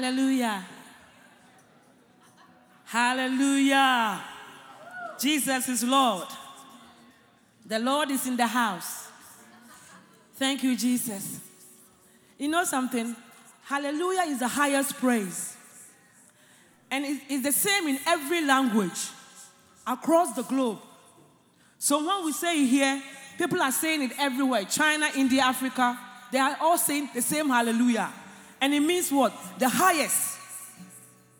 Hallelujah. Hallelujah. Jesus is Lord. The Lord is in the house. Thank you, Jesus. You know something? Hallelujah is the highest praise. And it's the same in every language across the globe. So when we say it here, people are saying it everywhere China, India, Africa. They are all saying the same hallelujah. And it means what? The highest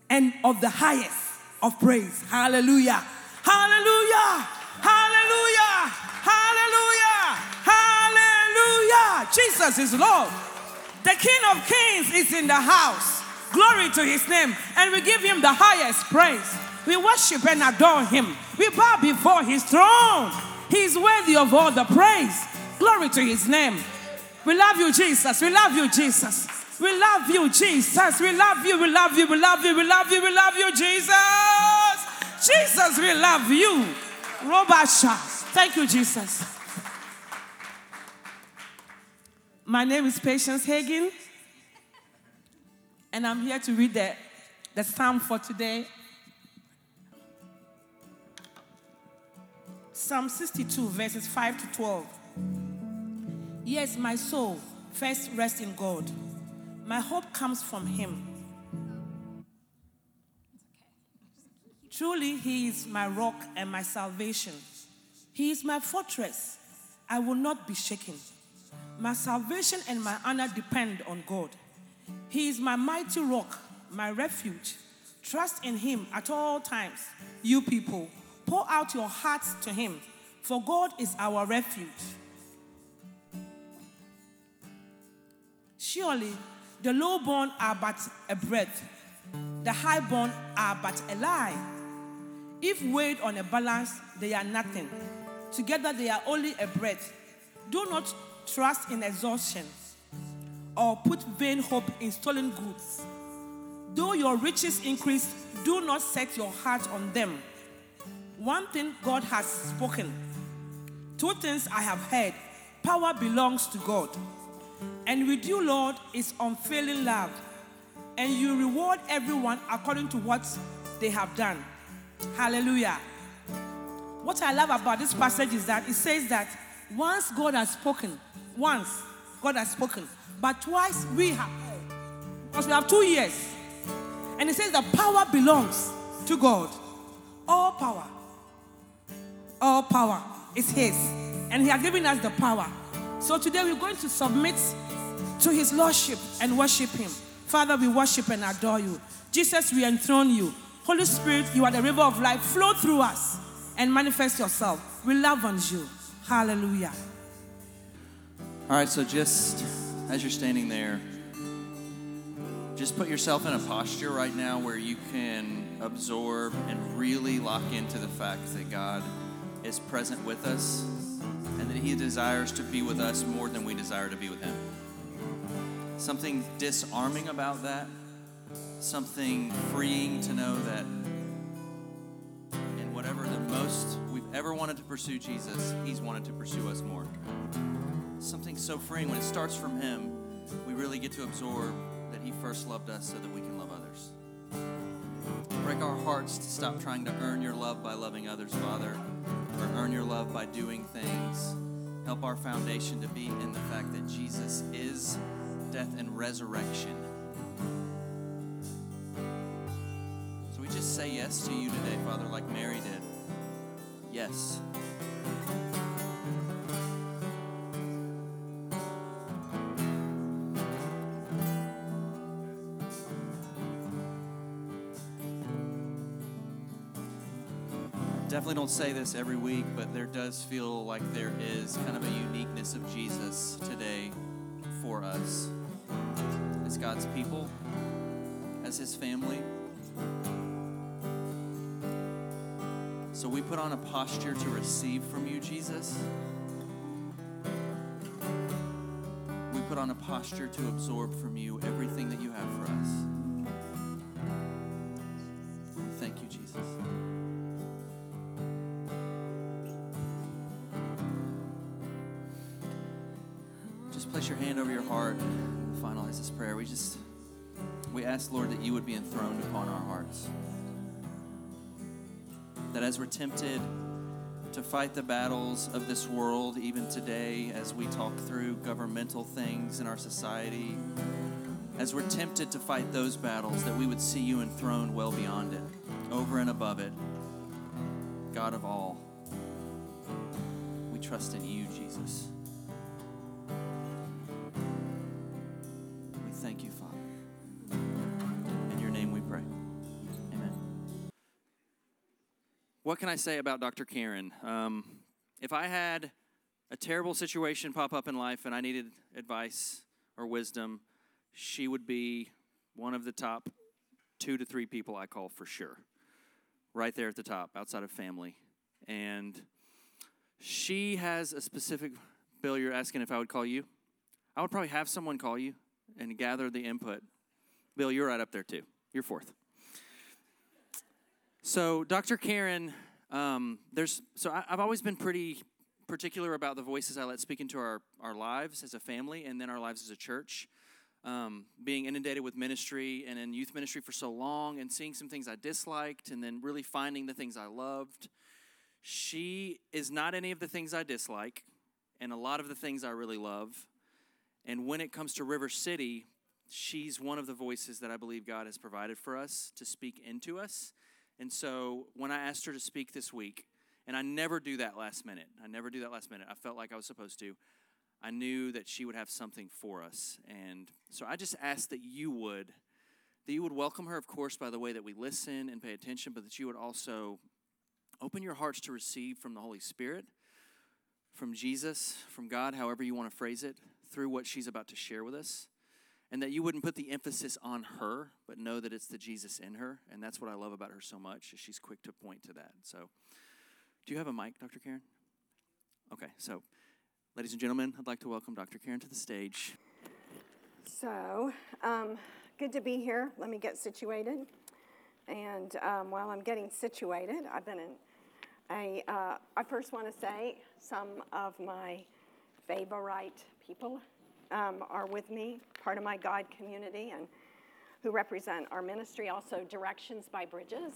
and of the highest of praise. Hallelujah. Hallelujah. Hallelujah. Hallelujah. Hallelujah. Jesus is Lord. The King of Kings is in the house. Glory to his name. And we give him the highest praise. We worship and adore him. We bow before his throne. He is worthy of all the praise. Glory to his name. We love you, Jesus. We love you, Jesus. We love you, Jesus. We love you. We love you. We love you. We love you. We love you, Jesus. Jesus, we love you. Robasha. Thank you, Jesus. My name is Patience Hagen, and I'm here to read the, the psalm for today. Psalm 62, verses 5 to 12. Yes, my soul, first rest in God. My hope comes from Him. Truly, He is my rock and my salvation. He is my fortress. I will not be shaken. My salvation and my honor depend on God. He is my mighty rock, my refuge. Trust in Him at all times. You people, pour out your hearts to Him, for God is our refuge. Surely the lowborn are but a breath, the highborn are but a lie. If weighed on a balance, they are nothing. Together they are only a breath. Do not trust in exhaustion or put vain hope in stolen goods. Though your riches increase, do not set your heart on them. One thing God has spoken, two things I have heard power belongs to God. And with you, Lord, is unfailing love. And you reward everyone according to what they have done. Hallelujah. What I love about this passage is that it says that once God has spoken, once God has spoken, but twice we have. Because we have two years. And it says the power belongs to God. All power. All power is His. And He has given us the power. So today we're going to submit to His Lordship and worship Him. Father, we worship and adore you. Jesus, we enthrone you. Holy Spirit, you are the river of life. Flow through us and manifest yourself. We love on you. Hallelujah. All right, so just as you're standing there, just put yourself in a posture right now where you can absorb and really lock into the fact that God is present with us and that He desires to be with us more than we desire to be with Him. Something disarming about that something freeing to know that in whatever the most we've ever wanted to pursue Jesus, He's wanted to pursue us more. Something so freeing when it starts from Him, we really get to absorb that He first loved us so that we can love others. Break our hearts to stop trying to earn your love by loving others, Father, or earn your love by doing things. Help our foundation to be in the fact that Jesus is death and resurrection. So we just say yes to you today, Father, like Mary did. Yes. Definitely don't say this every week, but there does feel like there is kind of a uniqueness of Jesus today for us as God's people, as His family. So we put on a posture to receive from you, Jesus. We put on a posture to absorb from you everything that you have for us. Thank you, Jesus. Place your hand over your heart and finalize this prayer. We just we ask, Lord, that you would be enthroned upon our hearts. That as we're tempted to fight the battles of this world, even today, as we talk through governmental things in our society, as we're tempted to fight those battles, that we would see you enthroned well beyond it, over and above it, God of all. We trust in you, Jesus. Can I say about Dr. Karen? Um, if I had a terrible situation pop up in life and I needed advice or wisdom, she would be one of the top two to three people I call for sure. Right there at the top, outside of family. And she has a specific bill you're asking if I would call you. I would probably have someone call you and gather the input. Bill, you're right up there too. You're fourth. So, Dr. Karen, um, there's so I, I've always been pretty particular about the voices I let speak into our, our lives as a family and then our lives as a church. Um, being inundated with ministry and in youth ministry for so long and seeing some things I disliked and then really finding the things I loved. She is not any of the things I dislike and a lot of the things I really love. And when it comes to River City, she's one of the voices that I believe God has provided for us to speak into us. And so when I asked her to speak this week, and I never do that last minute, I never do that last minute. I felt like I was supposed to. I knew that she would have something for us. And so I just asked that you would, that you would welcome her, of course, by the way that we listen and pay attention, but that you would also open your hearts to receive from the Holy Spirit, from Jesus, from God, however you want to phrase it, through what she's about to share with us. And that you wouldn't put the emphasis on her, but know that it's the Jesus in her. And that's what I love about her so much, she's quick to point to that. So, do you have a mic, Dr. Karen? Okay, so, ladies and gentlemen, I'd like to welcome Dr. Karen to the stage. So, um, good to be here. Let me get situated. And um, while I'm getting situated, I've been in a. Uh, I first want to say some of my favorite people um, are with me, part of my God community, and who represent our ministry, also Directions by Bridges.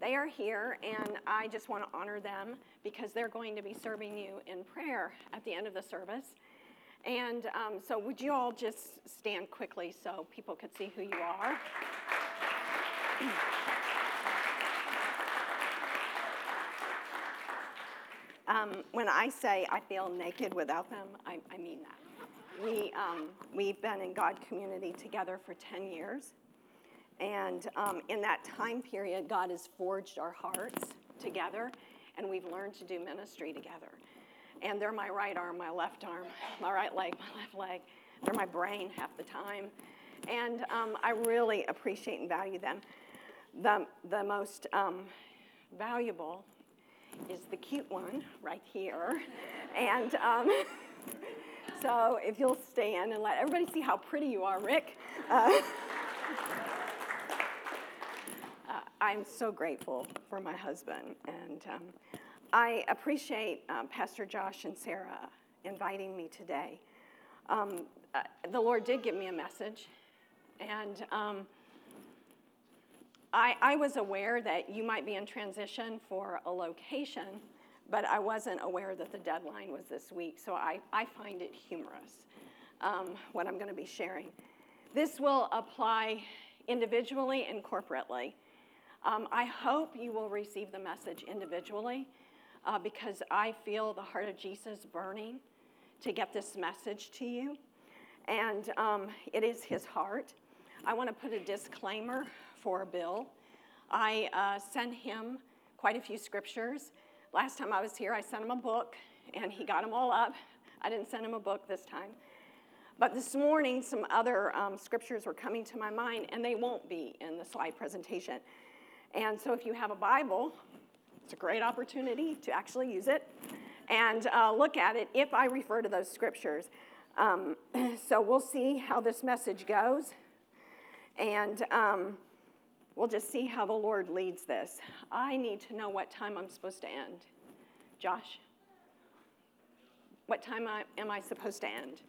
They are here, and I just want to honor them because they're going to be serving you in prayer at the end of the service. And um, so, would you all just stand quickly so people could see who you are? Um, when I say I feel naked without them, I, I mean that. We, um, we've been in God community together for 10 years. And um, in that time period, God has forged our hearts together, and we've learned to do ministry together. And they're my right arm, my left arm, my right leg, my left leg. They're my brain half the time. And um, I really appreciate and value them. The, the most um, valuable is the cute one right here. And um, so if you'll stand and let everybody see how pretty you are, Rick. Uh, I'm so grateful for my husband, and um, I appreciate um, Pastor Josh and Sarah inviting me today. Um, uh, the Lord did give me a message, and um, I, I was aware that you might be in transition for a location, but I wasn't aware that the deadline was this week, so I, I find it humorous um, what I'm going to be sharing. This will apply individually and corporately. Um, I hope you will receive the message individually uh, because I feel the heart of Jesus burning to get this message to you. And um, it is his heart. I want to put a disclaimer for Bill. I uh, sent him quite a few scriptures. Last time I was here, I sent him a book, and he got them all up. I didn't send him a book this time. But this morning, some other um, scriptures were coming to my mind, and they won't be in the slide presentation. And so, if you have a Bible, it's a great opportunity to actually use it and uh, look at it if I refer to those scriptures. Um, so, we'll see how this message goes, and um, we'll just see how the Lord leads this. I need to know what time I'm supposed to end. Josh? What time am I supposed to end?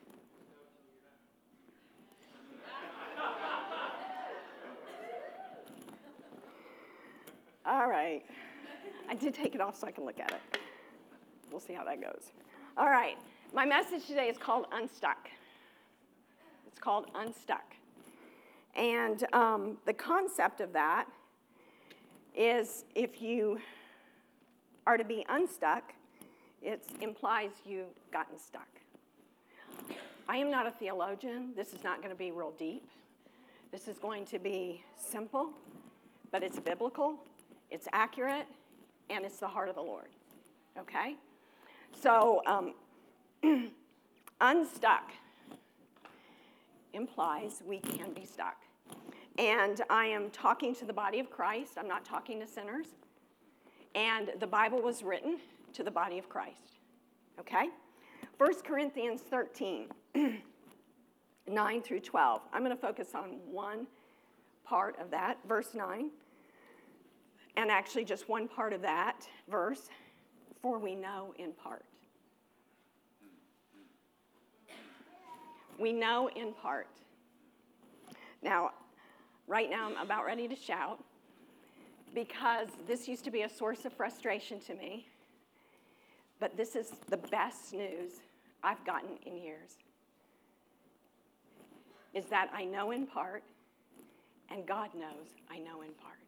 All right. I did take it off so I can look at it. We'll see how that goes. All right. My message today is called Unstuck. It's called Unstuck. And um, the concept of that is if you are to be unstuck, it implies you've gotten stuck. I am not a theologian. This is not going to be real deep. This is going to be simple, but it's biblical it's accurate, and it's the heart of the Lord. Okay? So, um, unstuck implies we can be stuck. And I am talking to the body of Christ, I'm not talking to sinners. And the Bible was written to the body of Christ. Okay? 1 Corinthians 13, 9 through 12. I'm going to focus on one part of that, verse 9 and actually just one part of that verse, for we know in part. We know in part. Now, right now I'm about ready to shout because this used to be a source of frustration to me, but this is the best news I've gotten in years. Is that I know in part, and God knows I know in part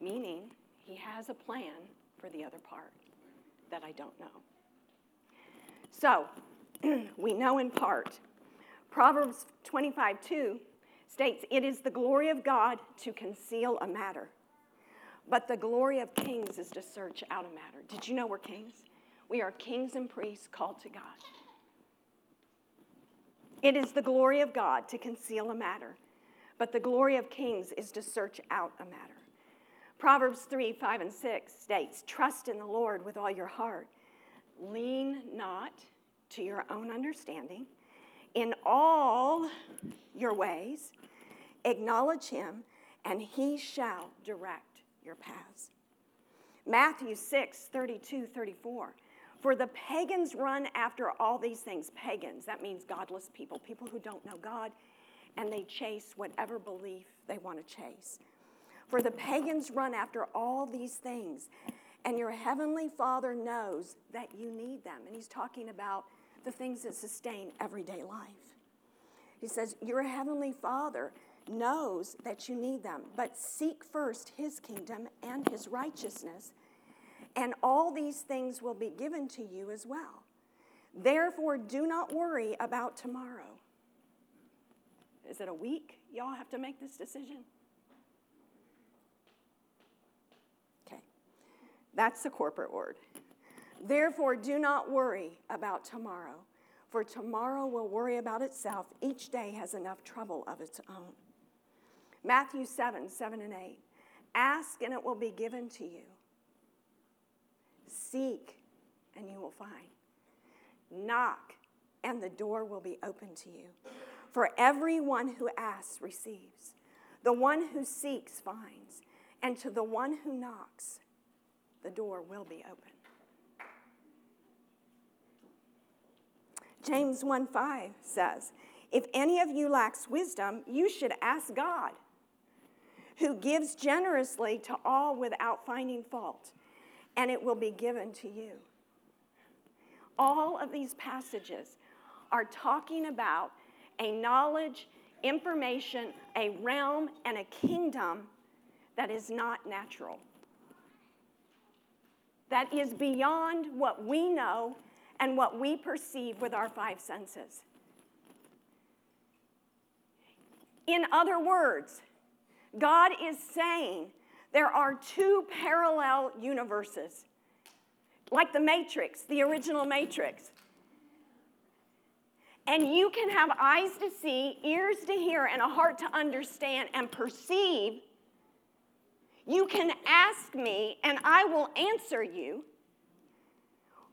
meaning he has a plan for the other part that I don't know. So, we know in part. Proverbs 25 2 states, It is the glory of God to conceal a matter, but the glory of kings is to search out a matter. Did you know we're kings? We are kings and priests called to God. It is the glory of God to conceal a matter, but the glory of kings is to search out a matter. Proverbs 3 5 and 6 states, Trust in the Lord with all your heart. Lean not to your own understanding. In all your ways, acknowledge him, and he shall direct your paths. Matthew 6 32 34. For the pagans run after all these things. Pagans, that means godless people, people who don't know God, and they chase whatever belief they want to chase. For the pagans run after all these things, and your heavenly Father knows that you need them. And he's talking about the things that sustain everyday life. He says, Your heavenly Father knows that you need them, but seek first his kingdom and his righteousness, and all these things will be given to you as well. Therefore, do not worry about tomorrow. Is it a week? Y'all have to make this decision. Okay, that's the corporate word. Therefore, do not worry about tomorrow, for tomorrow will worry about itself. Each day has enough trouble of its own. Matthew 7 7 and 8. Ask and it will be given to you. Seek and you will find. Knock and the door will be open to you. For everyone who asks receives. The one who seeks finds, and to the one who knocks, the door will be open. James 1 5 says, If any of you lacks wisdom, you should ask God, who gives generously to all without finding fault, and it will be given to you. All of these passages are talking about a knowledge, information, a realm, and a kingdom that is not natural. That is beyond what we know and what we perceive with our five senses. In other words, God is saying there are two parallel universes, like the Matrix, the original Matrix. And you can have eyes to see, ears to hear, and a heart to understand and perceive. You can ask me, and I will answer you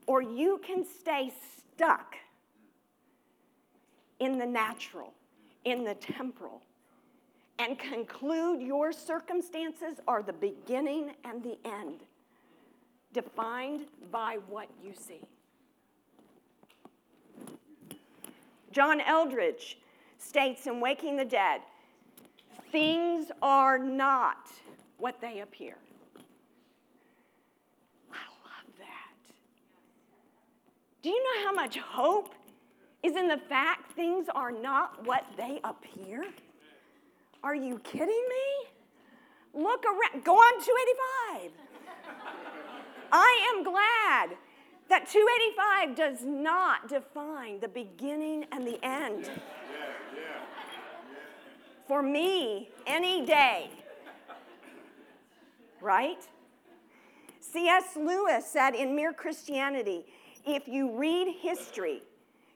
or you can stay stuck in the natural, in the temporal, and conclude your circumstances are the beginning and the end, defined by what you see. John Eldredge states in Waking the Dead things are not what they appear. Do you know how much hope is in the fact things are not what they appear? Are you kidding me? Look around, go on 285. I am glad that 285 does not define the beginning and the end. For me, any day. Right? C.S. Lewis said in Mere Christianity, if you read history,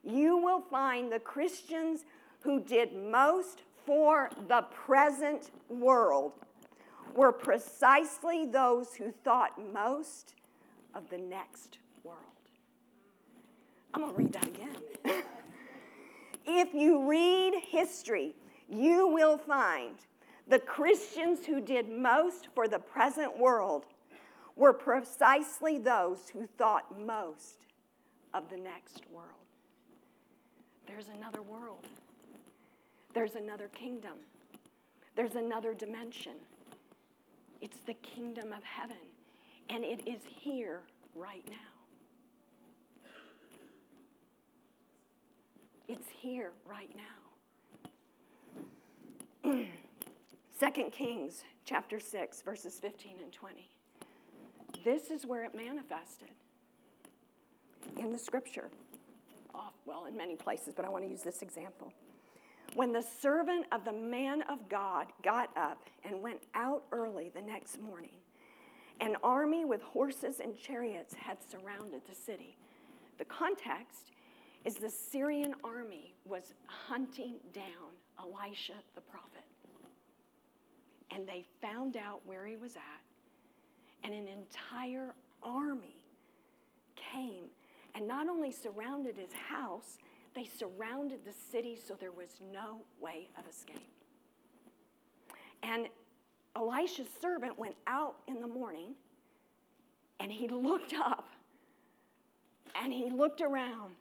you will find the Christians who did most for the present world were precisely those who thought most of the next world. I'm going to read that again. if you read history, you will find the Christians who did most for the present world were precisely those who thought most of the next world. There's another world, there's another kingdom, there's another dimension. It's the kingdom of heaven, and it is here right now. It's here right now. 2 Kings chapter 6, verses 15 and 20. This is where it manifested in the scripture. Oh, well, in many places, but I want to use this example. When the servant of the man of God got up and went out early the next morning, an army with horses and chariots had surrounded the city. The context is the Syrian army was hunting down Elisha the prophet. And they found out where he was at, and an entire army came and not only surrounded his house, they surrounded the city so there was no way of escape. And Elisha's servant went out in the morning and he looked up and he looked around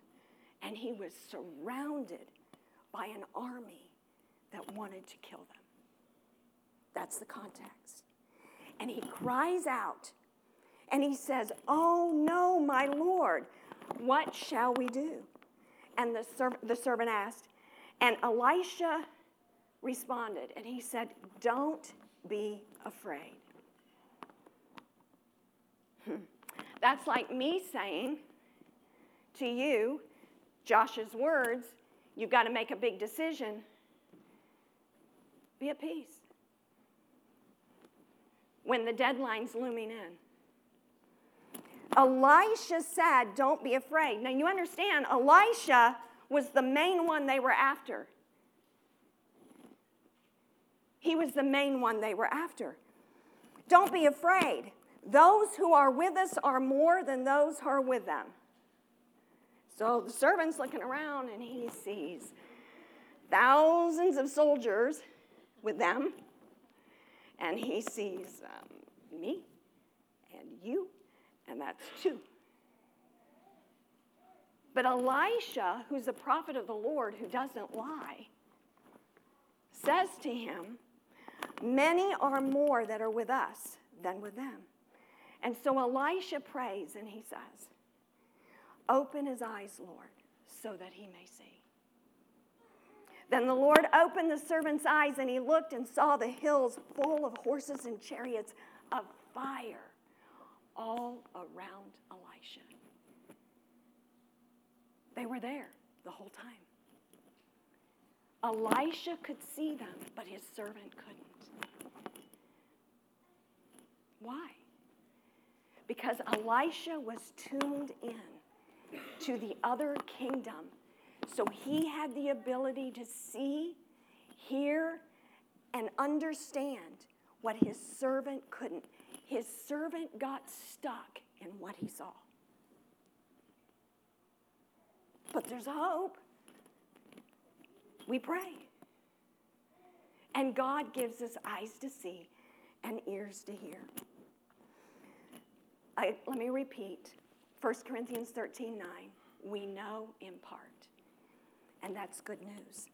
and he was surrounded by an army that wanted to kill them. That's the context. And he cries out and he says, Oh no, my Lord. What shall we do? And the, the servant asked, and Elisha responded, and he said, Don't be afraid. Hmm. That's like me saying to you, Josh's words, you've got to make a big decision. Be at peace. When the deadline's looming in. Elisha said, Don't be afraid. Now you understand, Elisha was the main one they were after. He was the main one they were after. Don't be afraid. Those who are with us are more than those who are with them. So the servant's looking around and he sees thousands of soldiers with them, and he sees um, me and you, and that's two. But Elisha, who's a prophet of the Lord who doesn't lie, says to him, Many are more that are with us than with them. And so Elisha prays and he says, Open his eyes, Lord, so that he may see. Then the Lord opened the servant's eyes, and he looked and saw the hills full of horses and chariots of fire all around Elisha. They were there the whole time. Elisha could see them, but his servant couldn't. Why? Because Elisha was tuned in to the other kingdom. So he had the ability to see, hear, and understand what his servant couldn't. His servant got stuck in what he saw. But there's hope. We pray. And God gives us eyes to see and ears to hear. I, let me repeat 1 Corinthians 13 9. We know in part. And that's good news.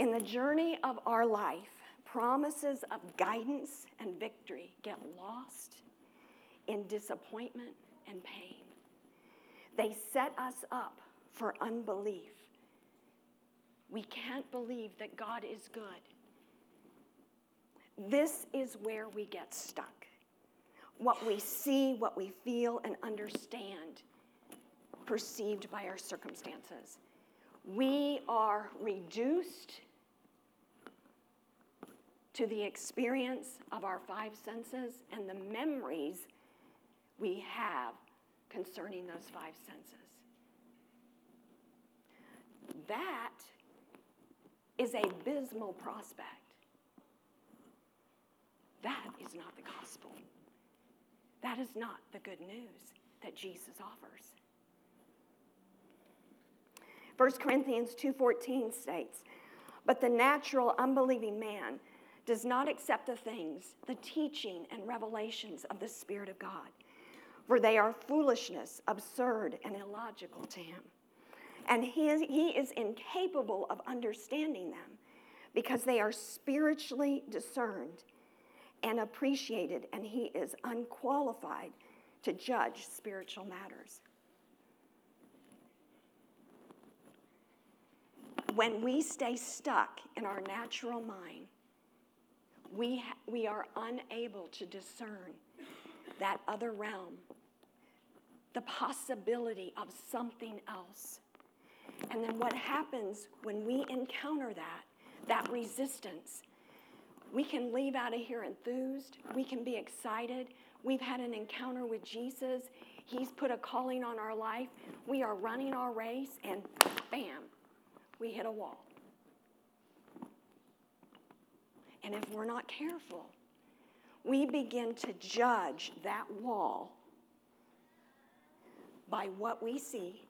In the journey of our life, promises of guidance and victory get lost in disappointment and pain. They set us up for unbelief. We can't believe that God is good. This is where we get stuck. What we see, what we feel, and understand, perceived by our circumstances. We are reduced to the experience of our five senses and the memories we have concerning those five senses. That is a abysmal prospect. That is not the gospel. That is not the good news that Jesus offers. 1 Corinthians 2:14 states, "But the natural unbelieving man does not accept the things, the teaching and revelations of the Spirit of God, for they are foolishness, absurd, and illogical to him. And he is, he is incapable of understanding them because they are spiritually discerned and appreciated, and he is unqualified to judge spiritual matters. When we stay stuck in our natural mind, we, ha- we are unable to discern that other realm, the possibility of something else. And then what happens when we encounter that, that resistance? We can leave out of here enthused. We can be excited. We've had an encounter with Jesus. He's put a calling on our life. We are running our race, and bam, we hit a wall. And if we're not careful, we begin to judge that wall by what we see,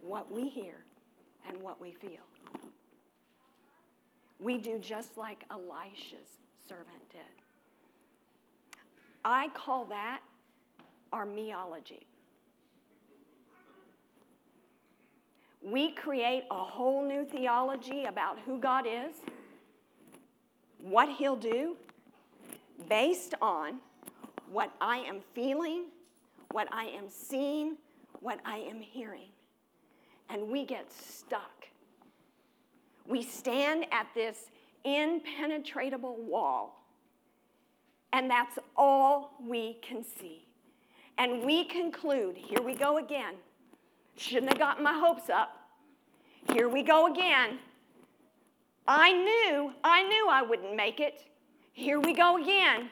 what we hear, and what we feel. We do just like Elisha's servant did. I call that our meology. We create a whole new theology about who God is, what He'll do, based on what I am feeling, what I am seeing, what I am hearing. And we get stuck. We stand at this impenetrable wall, and that's all we can see. And we conclude here we go again. Shouldn't have gotten my hopes up. Here we go again. I knew, I knew I wouldn't make it. Here we go again.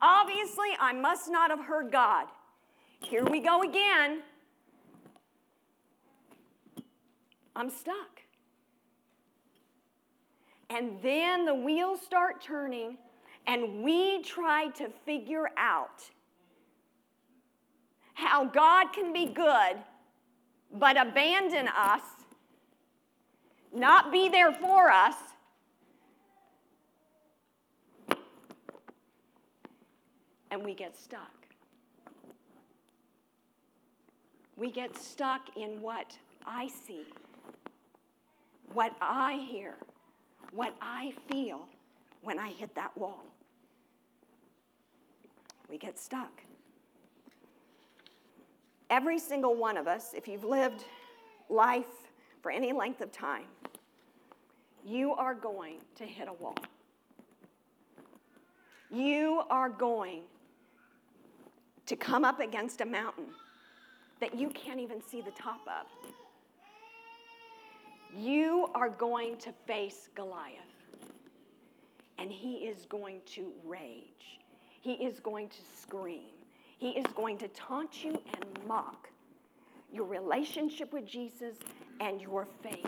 Obviously, I must not have heard God. Here we go again. I'm stuck. And then the wheels start turning, and we try to figure out how God can be good but abandon us, not be there for us, and we get stuck. We get stuck in what I see, what I hear, what I feel when I hit that wall. We get stuck. Every single one of us, if you've lived life for any length of time, you are going to hit a wall. You are going to come up against a mountain that you can't even see the top of. You are going to face Goliath, and he is going to rage. He is going to scream. He is going to taunt you and mock your relationship with Jesus and your faith.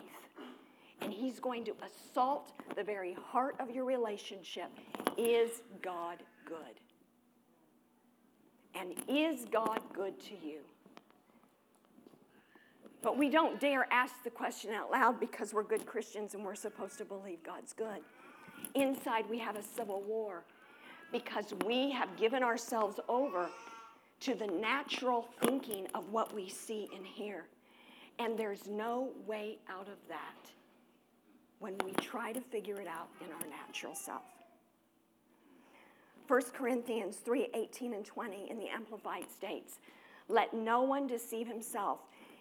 And he's going to assault the very heart of your relationship. Is God good? And is God good to you? But we don't dare ask the question out loud because we're good Christians and we're supposed to believe God's good. Inside, we have a civil war because we have given ourselves over to the natural thinking of what we see and hear. And there's no way out of that when we try to figure it out in our natural self. 1 Corinthians 3 18 and 20 in the Amplified states, Let no one deceive himself.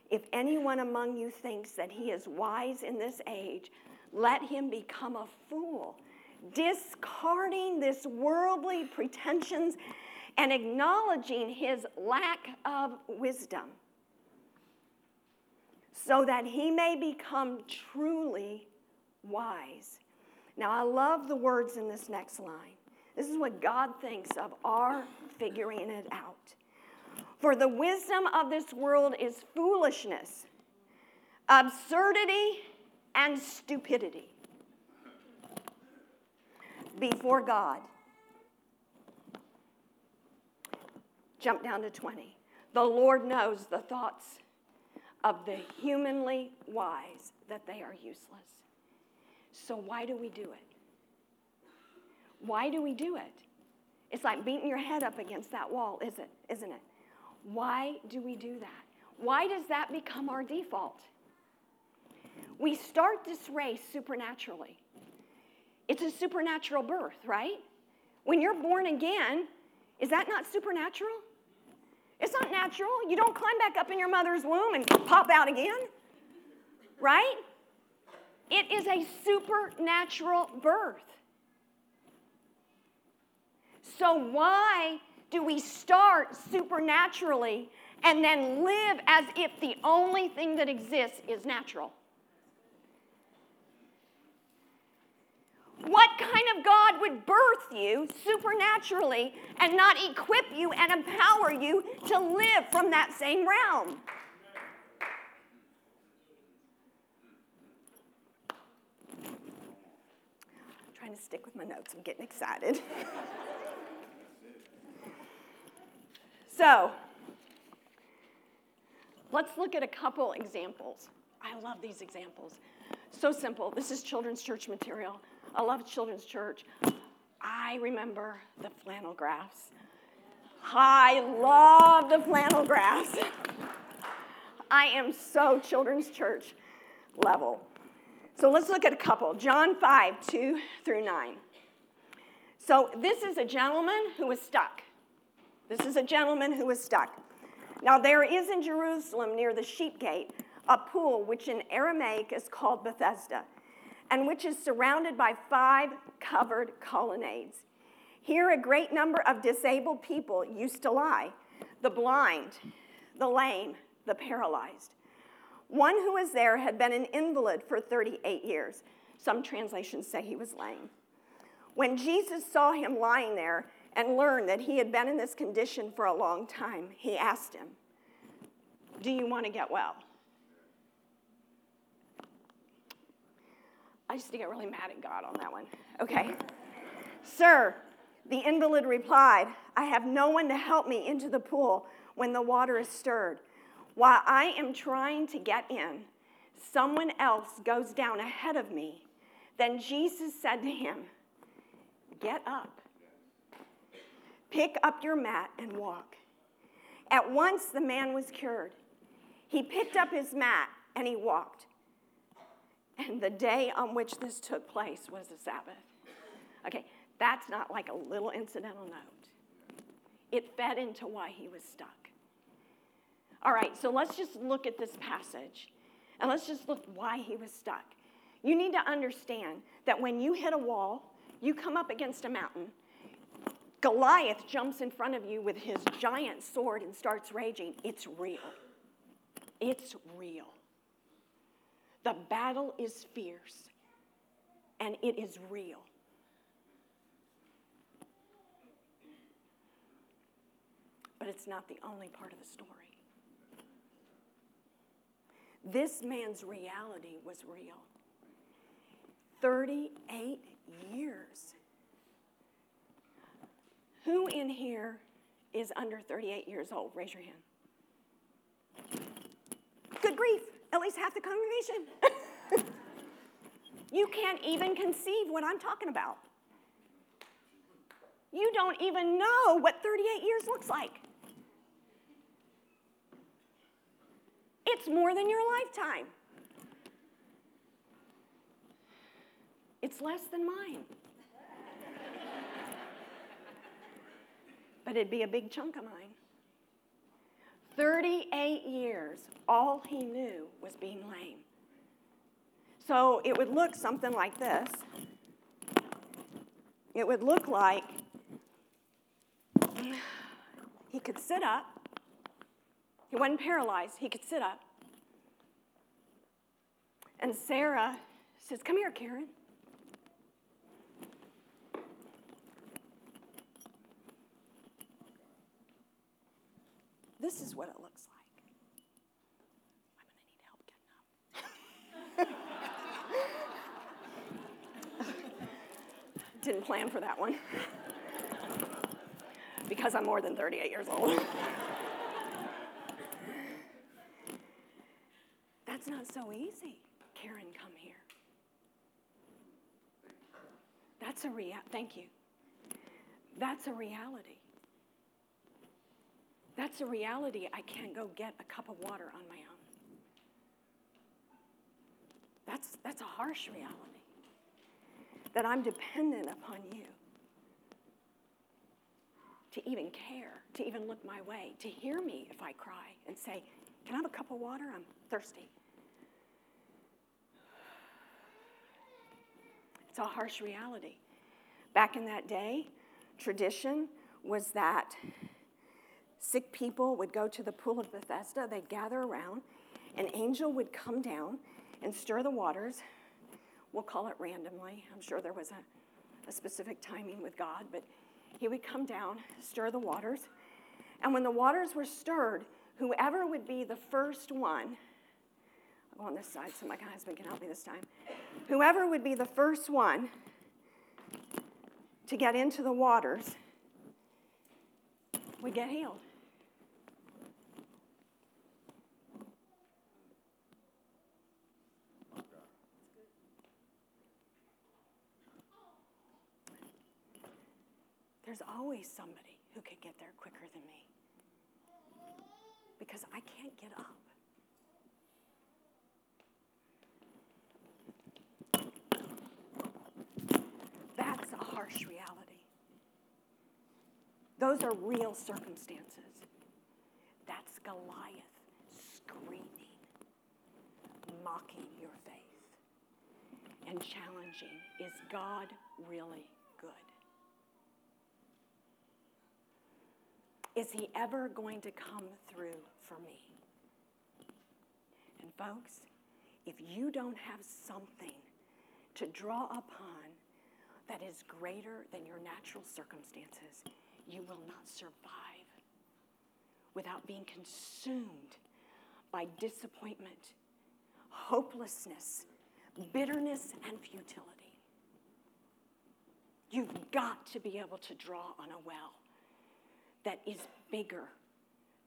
If anyone among you thinks that he is wise in this age, let him become a fool, discarding this worldly pretensions and acknowledging his lack of wisdom, so that he may become truly wise. Now, I love the words in this next line. This is what God thinks of our figuring it out. For the wisdom of this world is foolishness, absurdity, and stupidity before God. Jump down to 20. The Lord knows the thoughts of the humanly wise that they are useless. So, why do we do it? Why do we do it? It's like beating your head up against that wall, is it? Isn't it? Why do we do that? Why does that become our default? We start this race supernaturally. It's a supernatural birth, right? When you're born again, is that not supernatural? It's not natural. You don't climb back up in your mother's womb and pop out again, right? It is a supernatural birth. So, why do we start supernaturally and then live as if the only thing that exists is natural? What kind of God would birth you supernaturally and not equip you and empower you to live from that same realm? I'm trying to stick with my notes, I'm getting excited. so, let's look at a couple examples. I love these examples. So simple. This is children's church material. I love children's church. I remember the flannel graphs. I love the flannel graphs. I am so children's church level. So let's look at a couple. John 5, 2 through 9. So this is a gentleman who was stuck. This is a gentleman who was stuck. Now there is in Jerusalem near the sheep gate a pool which in Aramaic is called Bethesda and which is surrounded by five covered colonnades. Here, a great number of disabled people used to lie the blind, the lame, the paralyzed. One who was there had been an invalid for 38 years. Some translations say he was lame. When Jesus saw him lying there and learned that he had been in this condition for a long time, he asked him, Do you want to get well? I used to get really mad at God on that one. Okay. Sir, the invalid replied, I have no one to help me into the pool when the water is stirred. While I am trying to get in, someone else goes down ahead of me. Then Jesus said to him, Get up, Pick up your mat and walk. At once the man was cured. He picked up his mat and he walked. And the day on which this took place was the Sabbath. Okay, that's not like a little incidental note. It fed into why he was stuck. All right, so let's just look at this passage and let's just look why he was stuck. You need to understand that when you hit a wall, you come up against a mountain. Goliath jumps in front of you with his giant sword and starts raging. It's real. It's real. The battle is fierce and it is real. But it's not the only part of the story. This man's reality was real. 38 years. Who in here is under 38 years old? Raise your hand. Good grief, at least half the congregation. you can't even conceive what I'm talking about. You don't even know what 38 years looks like. It's more than your lifetime. It's less than mine. but it'd be a big chunk of mine. 38 years, all he knew was being lame. So it would look something like this. It would look like he could sit up. He wasn't paralyzed, he could sit up. And Sarah says, Come here, Karen. This is what it looks like. I'm going to need help getting up. Didn't plan for that one because I'm more than 38 years old. That's not so easy. Karen, come here. That's a rea- thank you. That's a reality. That's a reality. I can't go get a cup of water on my own. That's, that's a harsh reality. That I'm dependent upon you to even care, to even look my way, to hear me if I cry and say, Can I have a cup of water? I'm thirsty. It's a harsh reality. Back in that day, tradition was that sick people would go to the pool of Bethesda, they'd gather around, an angel would come down and stir the waters. We'll call it randomly. I'm sure there was a, a specific timing with God, but he would come down, stir the waters. And when the waters were stirred, whoever would be the first one, I'll go on this side so my husband can help me this time. Whoever would be the first one to get into the waters would get healed. There's always somebody who could get there quicker than me because I can't get up. That's a harsh reality. Those are real circumstances. That's Goliath screaming, mocking your faith, and challenging is God really good? Is he ever going to come through for me? And folks, if you don't have something to draw upon that is greater than your natural circumstances, you will not survive without being consumed by disappointment, hopelessness, bitterness, and futility. You've got to be able to draw on a well that is bigger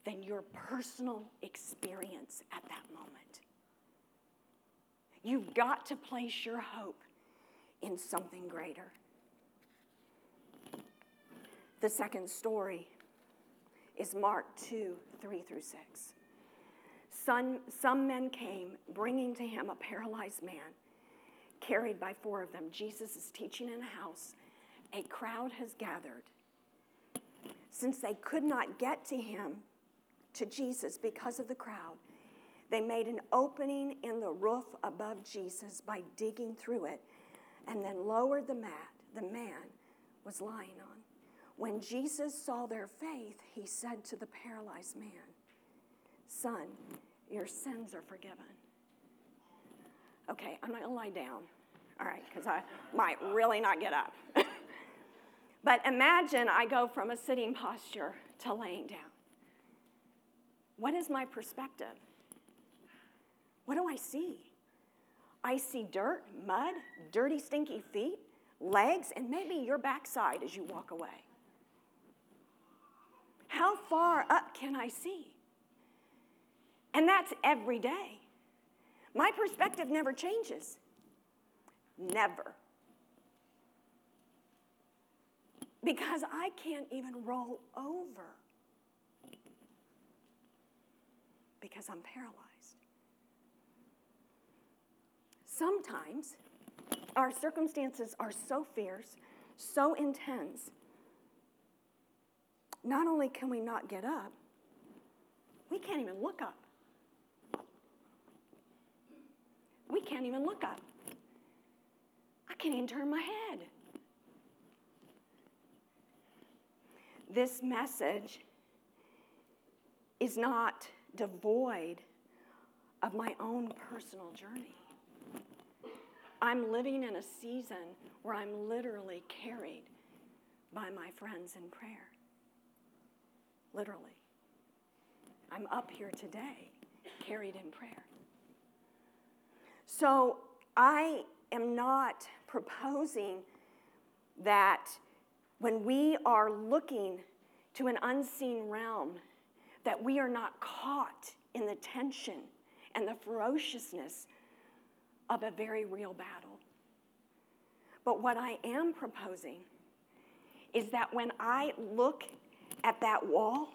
than your personal experience at that moment. You've got to place your hope in something greater. The second story is Mark 2 3 through 6. Some, some men came, bringing to him a paralyzed man, carried by four of them. Jesus is teaching in a house. A crowd has gathered. Since they could not get to him, to Jesus, because of the crowd, they made an opening in the roof above Jesus by digging through it and then lowered the mat the man was lying on. When Jesus saw their faith, he said to the paralyzed man, Son, your sins are forgiven. Okay, I'm not gonna lie down, all right, because I might really not get up. but imagine I go from a sitting posture to laying down. What is my perspective? What do I see? I see dirt, mud, dirty, stinky feet, legs, and maybe your backside as you walk away. How far up can I see? And that's every day. My perspective never changes. Never. Because I can't even roll over because I'm paralyzed. Sometimes our circumstances are so fierce, so intense. Not only can we not get up, we can't even look up. We can't even look up. I can't even turn my head. This message is not devoid of my own personal journey. I'm living in a season where I'm literally carried by my friends in prayer. Literally. I'm up here today, carried in prayer. So I am not proposing that when we are looking to an unseen realm, that we are not caught in the tension and the ferociousness of a very real battle. But what I am proposing is that when I look at that wall,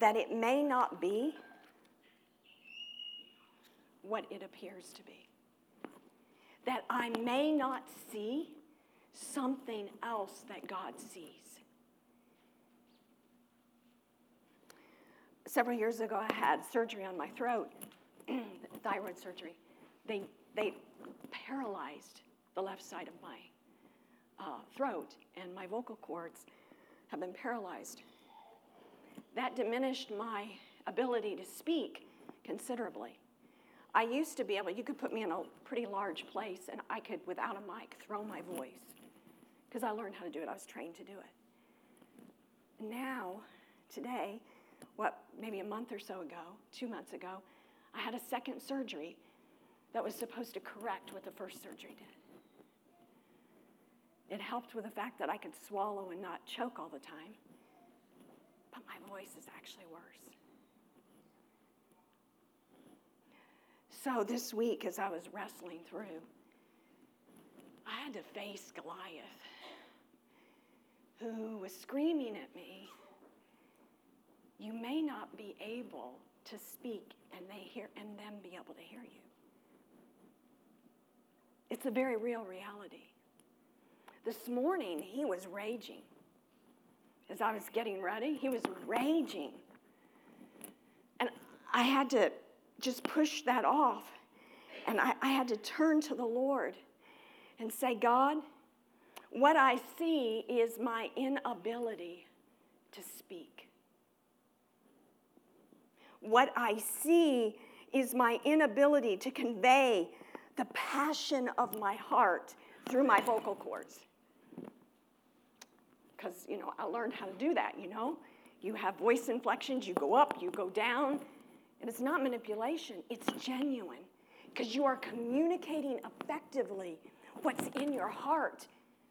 that it may not be what it appears to be. That I may not see something else that God sees. Several years ago, I had surgery on my throat, thyroid surgery. They, they paralyzed the left side of my uh, throat, and my vocal cords have been paralyzed. That diminished my ability to speak considerably. I used to be able, you could put me in a pretty large place, and I could, without a mic, throw my voice because I learned how to do it. I was trained to do it. Now, today, what, maybe a month or so ago, two months ago, I had a second surgery that was supposed to correct what the first surgery did. It helped with the fact that I could swallow and not choke all the time, but my voice is actually worse. So this week, as I was wrestling through, I had to face Goliath, who was screaming at me, You may not be able to speak and they hear and them be able to hear you. It's a very real reality. This morning he was raging. As I was getting ready, he was raging. And I had to just push that off. And I, I had to turn to the Lord and say, God, what I see is my inability to speak. What I see is my inability to convey the passion of my heart through my vocal cords. Because, you know, I learned how to do that, you know? You have voice inflections, you go up, you go down, and it's not manipulation, it's genuine. Because you are communicating effectively what's in your heart,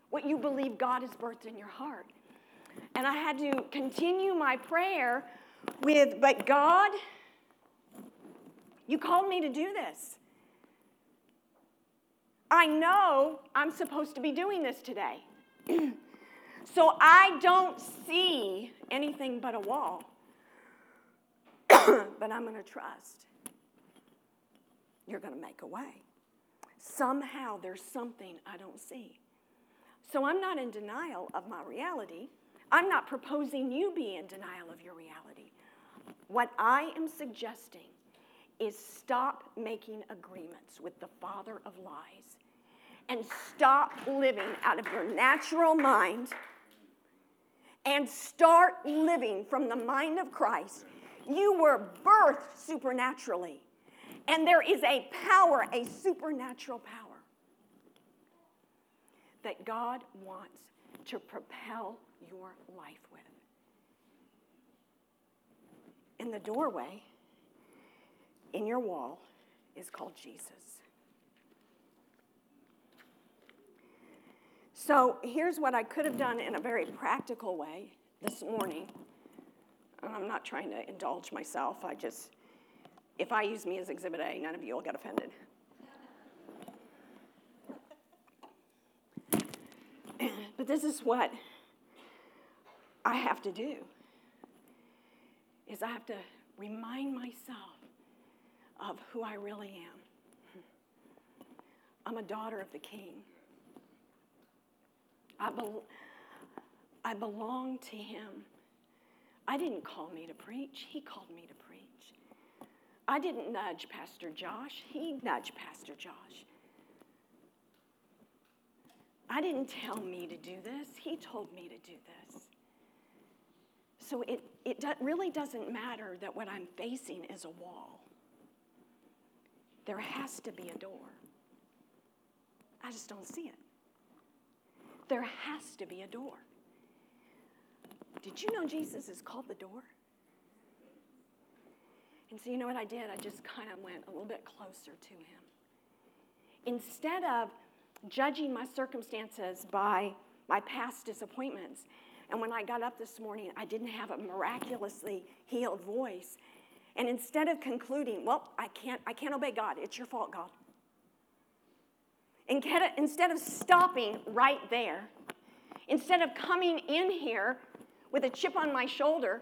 what you believe God has birthed in your heart. And I had to continue my prayer with, but God, you called me to do this. I know I'm supposed to be doing this today. So I don't see anything but a wall. but I'm going to trust. You're going to make a way. Somehow there's something I don't see. So I'm not in denial of my reality. I'm not proposing you be in denial of your reality. What I am suggesting is stop making agreements with the father of lies and stop living out of your natural mind and start living from the mind of Christ. You were birthed supernaturally, and there is a power, a supernatural power that God wants to propel your life with. In the doorway, in your wall, is called Jesus. So here's what I could have done in a very practical way this morning. And I'm not trying to indulge myself. I just, if I use me as Exhibit A, none of you will get offended. But this is what I have to do is I have to remind myself of who I really am. I'm a daughter of the king. I, bel I belong to him. I didn't call me to preach, he called me to preach. I didn't nudge Pastor Josh, he nudged Pastor Josh. I didn't tell me to do this, he told me to do this. So it, it do, really doesn't matter that what I'm facing is a wall. There has to be a door. I just don't see it. There has to be a door. Did you know Jesus is called the door? And so, you know what I did? I just kind of went a little bit closer to him. Instead of judging my circumstances by my past disappointments, and when I got up this morning, I didn't have a miraculously healed voice. And instead of concluding, well, I can't, I can't obey God, it's your fault, God. And instead of stopping right there, instead of coming in here with a chip on my shoulder,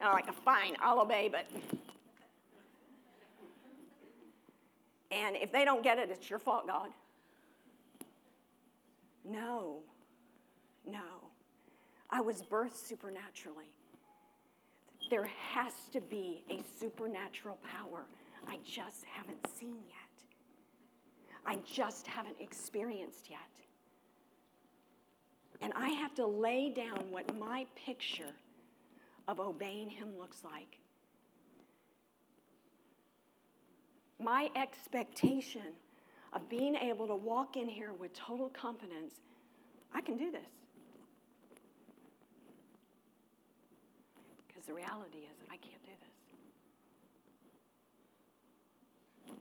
and I'm like, fine, I'll obey, but. And if they don't get it, it's your fault, God. No, no. I was birthed supernaturally. There has to be a supernatural power I just haven't seen yet. I just haven't experienced yet. And I have to lay down what my picture of obeying Him looks like. My expectation of being able to walk in here with total confidence I can do this. Because the reality is I can't do this.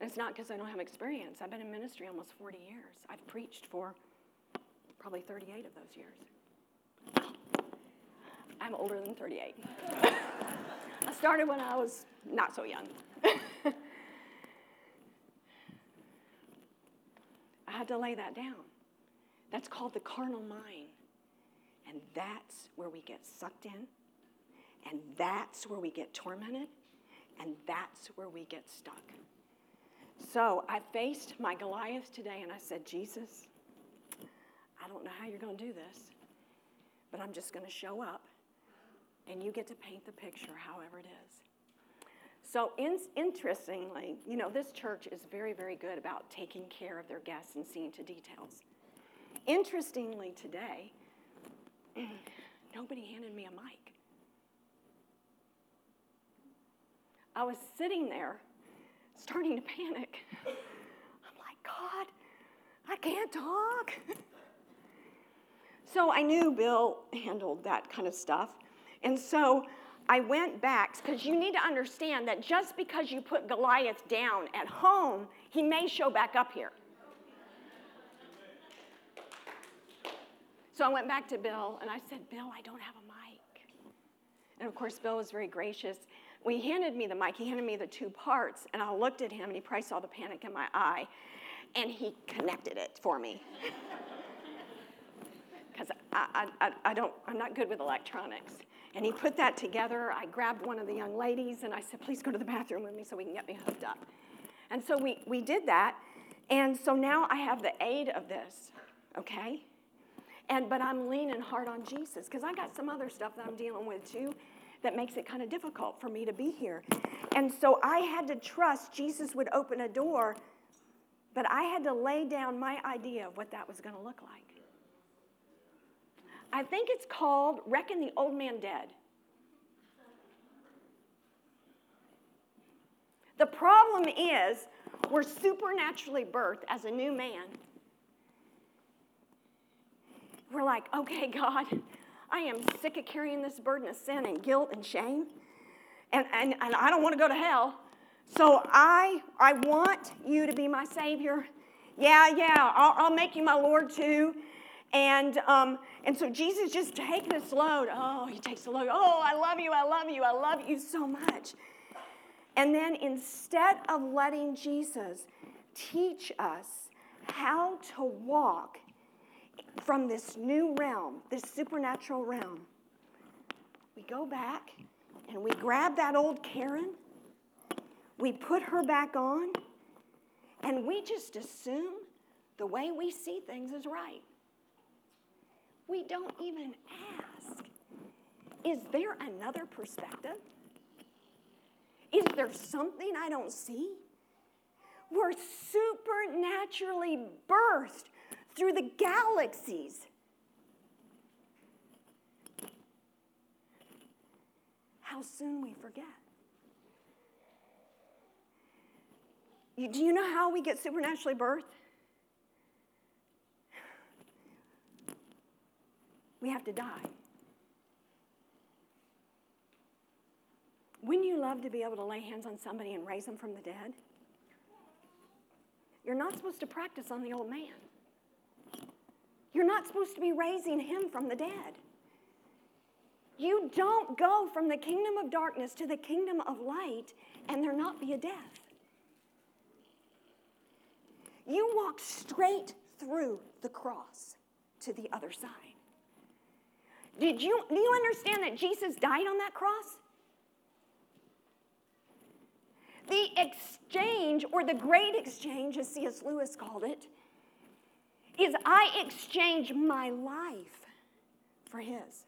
And it's not because I don't have experience. I've been in ministry almost 40 years. I've preached for probably 38 of those years. I'm older than 38. I started when I was not so young. Had to lay that down. That's called the carnal mind. And that's where we get sucked in. And that's where we get tormented. And that's where we get stuck. So I faced my Goliath today and I said, Jesus, I don't know how you're going to do this, but I'm just going to show up and you get to paint the picture however it is. So, in, interestingly, you know, this church is very, very good about taking care of their guests and seeing to details. Interestingly, today, nobody handed me a mic. I was sitting there starting to panic. I'm like, God, I can't talk. so I knew Bill handled that kind of stuff. And so I went back because you need to understand that just because you put Goliath down at home, he may show back up here. So I went back to Bill and I said, Bill, I don't have a mic. And of course, Bill was very gracious. When he handed me the mic, he handed me the two parts, and I looked at him and he probably saw the panic in my eye, and he connected it for me. Because I, I, I don't, I'm not good with electronics. And he put that together. I grabbed one of the young ladies and I said, please go to the bathroom with me so we can get me hooked up. And so we, we did that. And so now I have the aid of this, okay? And but I'm leaning hard on Jesus because I got some other stuff that I'm dealing with too that makes it kind of difficult for me to be here. And so I had to trust Jesus would open a door, but I had to lay down my idea of what that was going to look like. I think it's called Reckon the Old Man Dead. The problem is we're supernaturally birthed as a new man. We're like, okay, God, I am sick of carrying this burden of sin and guilt and shame. And, and, and I don't want to go to hell. So I, I want you to be my Savior. Yeah, yeah, I'll, I'll make you my Lord too. And, um, and so Jesus just taking this load. Oh, he takes the load. Oh, I love you, I love you, I love you so much. And then instead of letting Jesus teach us how to walk from this new realm, this supernatural realm, we go back and we grab that old Karen, we put her back on, and we just assume the way we see things is right. We don't even ask is there another perspective? Is there something I don't see? We're supernaturally birthed through the galaxies. How soon we forget. Do you know how we get supernaturally birthed? We have to die. Wouldn't you love to be able to lay hands on somebody and raise them from the dead? You're not supposed to practice on the old man. You're not supposed to be raising him from the dead. You don't go from the kingdom of darkness to the kingdom of light and there not be a death. You walk straight through the cross to the other side. Did you, do you understand that Jesus died on that cross? The exchange, or the great exchange, as C.S. Lewis called it, is I exchange my life for his.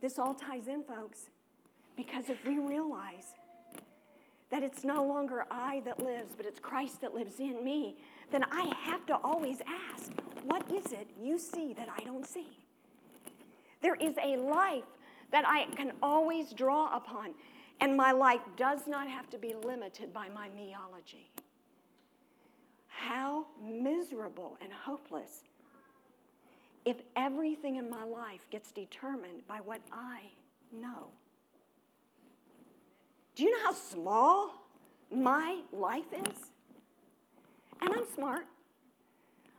This all ties in, folks, because if we realize that it's no longer I that lives, but it's Christ that lives in me, then I have to always ask, what is it you see that I don't see? There is a life that I can always draw upon, and my life does not have to be limited by my meology. How miserable and hopeless if everything in my life gets determined by what I know. Do you know how small my life is? And I'm smart.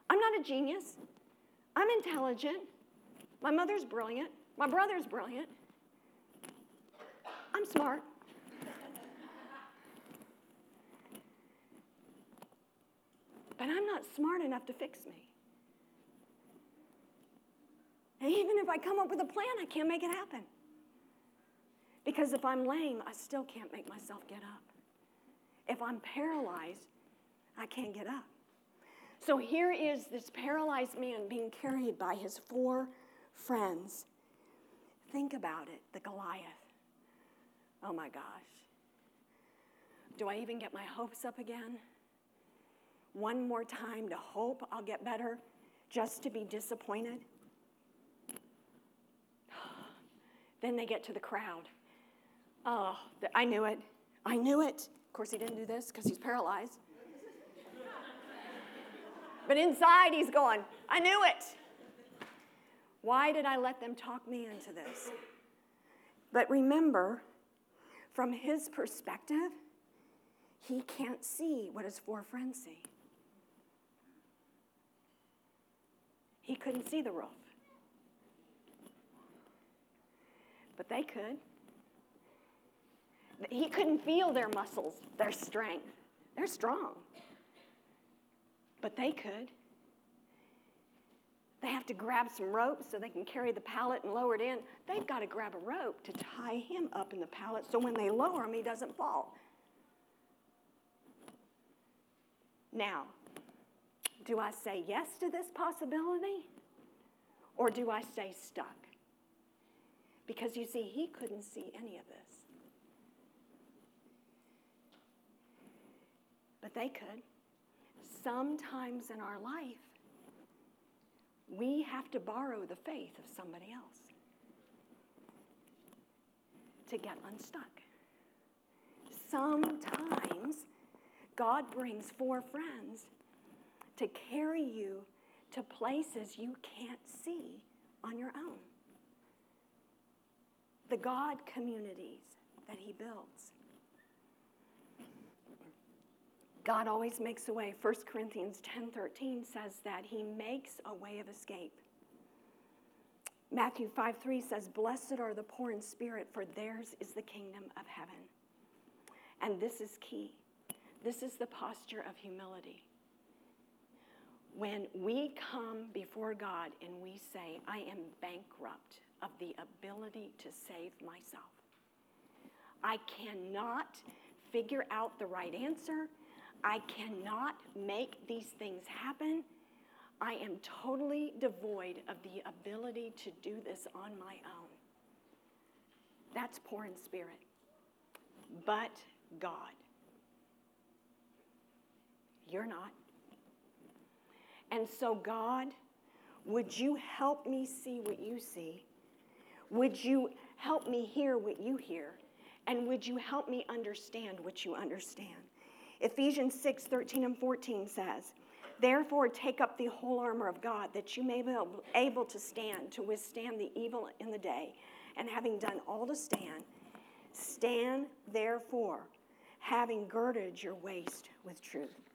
I'm not a genius. I'm intelligent. My mother's brilliant. My brother's brilliant. I'm smart. But I'm not smart enough to fix me. And even if I come up with a plan, I can't make it happen. Because if I'm lame, I still can't make myself get up. If I'm paralyzed, I can't get up. So here is this paralyzed man being carried by his four friends. Think about it the Goliath. Oh my gosh. Do I even get my hopes up again? One more time to hope I'll get better just to be disappointed? then they get to the crowd. Oh, I knew it. I knew it. Of course, he didn't do this because he's paralyzed. But inside, he's going, I knew it. Why did I let them talk me into this? But remember, from his perspective, he can't see what his four friends see. He couldn't see the roof. But they could. He couldn't feel their muscles, their strength. They're strong. But they could. They have to grab some rope so they can carry the pallet and lower it in. They've got to grab a rope to tie him up in the pallet so when they lower him, he doesn't fall. Now, do I say yes to this possibility or do I stay stuck? Because you see, he couldn't see any of this. But they could. Sometimes in our life, we have to borrow the faith of somebody else to get unstuck. Sometimes God brings four friends to carry you to places you can't see on your own. The God communities that He builds. God always makes a way. 1 Corinthians 10:13 says that he makes a way of escape. Matthew 5:3 says, Blessed are the poor in spirit, for theirs is the kingdom of heaven. And this is key. This is the posture of humility. When we come before God and we say, I am bankrupt of the ability to save myself, I cannot figure out the right answer. I cannot make these things happen. I am totally devoid of the ability to do this on my own. That's poor in spirit. But God. You're not. And so, God, would you help me see what you see? Would you help me hear what you hear? And would you help me understand what you understand? Ephesians 6 13 and 14 says, Therefore, take up the whole armor of God, that you may be able to stand, to withstand the evil in the day. And having done all to stand, stand therefore, having girded your waist with truth.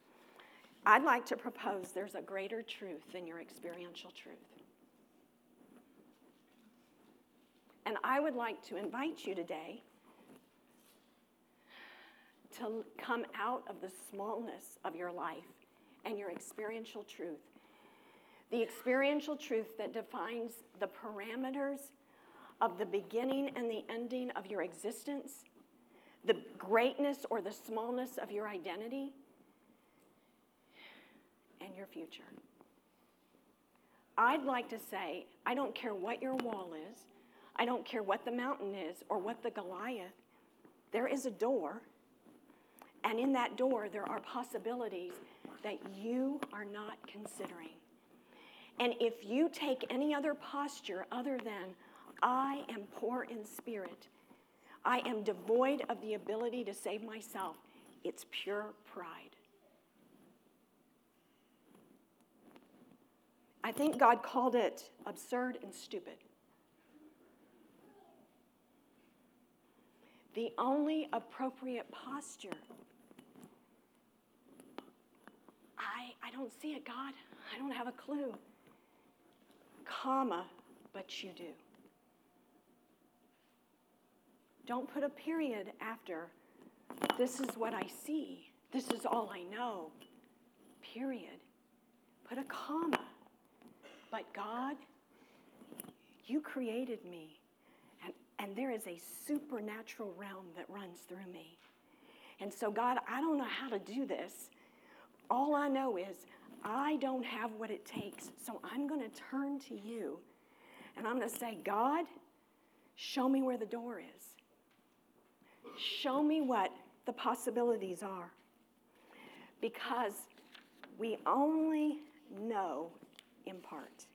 I'd like to propose there's a greater truth than your experiential truth. And I would like to invite you today to come out of the smallness of your life and your experiential truth. The experiential truth that defines the parameters of the beginning and the ending of your existence, the greatness or the smallness of your identity, and your future. I'd like to say, I don't care what your wall is, I don't care what the mountain is or what the Goliath, there is a door and in that door, there are possibilities that you are not considering. And if you take any other posture other than, I am poor in spirit, I am devoid of the ability to save myself, it's pure pride. I think God called it absurd and stupid. The only appropriate posture I, I don't see it, God. I don't have a clue. Comma, but you do. Don't put a period after, this is what I see. This is all I know. Period. Put a comma. But God, you created me, and, there is a supernatural realm that runs through me. And so, God, I don't know how to do this, all I know is I don't have what it takes. So I'm going to turn to you and I'm going to say, God, show me where the door is. Show me what the possibilities are. Because we only know in part.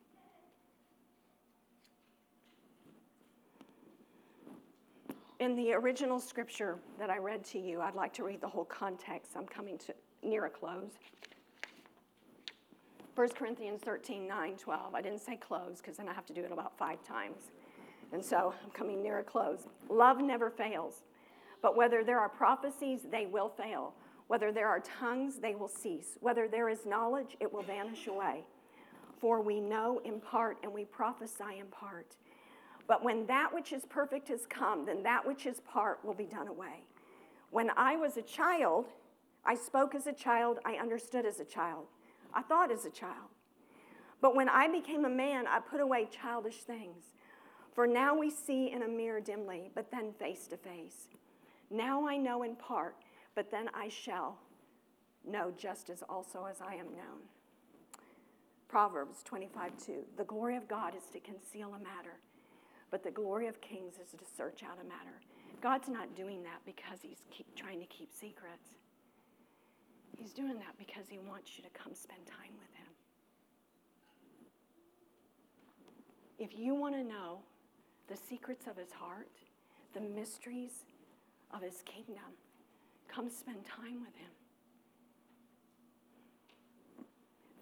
In the original scripture that I read to you, I'd like to read the whole context. I'm coming to near a close. 1 Corinthians 13, 9, 12. I didn't say close because then I have to do it about five times. And so I'm coming near a close. Love never fails. But whether there are prophecies, they will fail. Whether there are tongues, they will cease. Whether there is knowledge, it will vanish away. For we know in part and we prophesy in part. But when that which is perfect has come, then that which is part will be done away. When I was a child, I spoke as a child, I understood as a child, I thought as a child. But when I became a man, I put away childish things. For now we see in a mirror dimly, but then face to face. Now I know in part, but then I shall know just as also as I am known. Proverbs 25 2. The glory of God is to conceal a matter, but the glory of kings is to search out a matter. God's not doing that because he's trying to keep secrets. He's doing that because he wants you to come spend time with him. If you want to know the secrets of his heart, the mysteries of his kingdom, come spend time with him.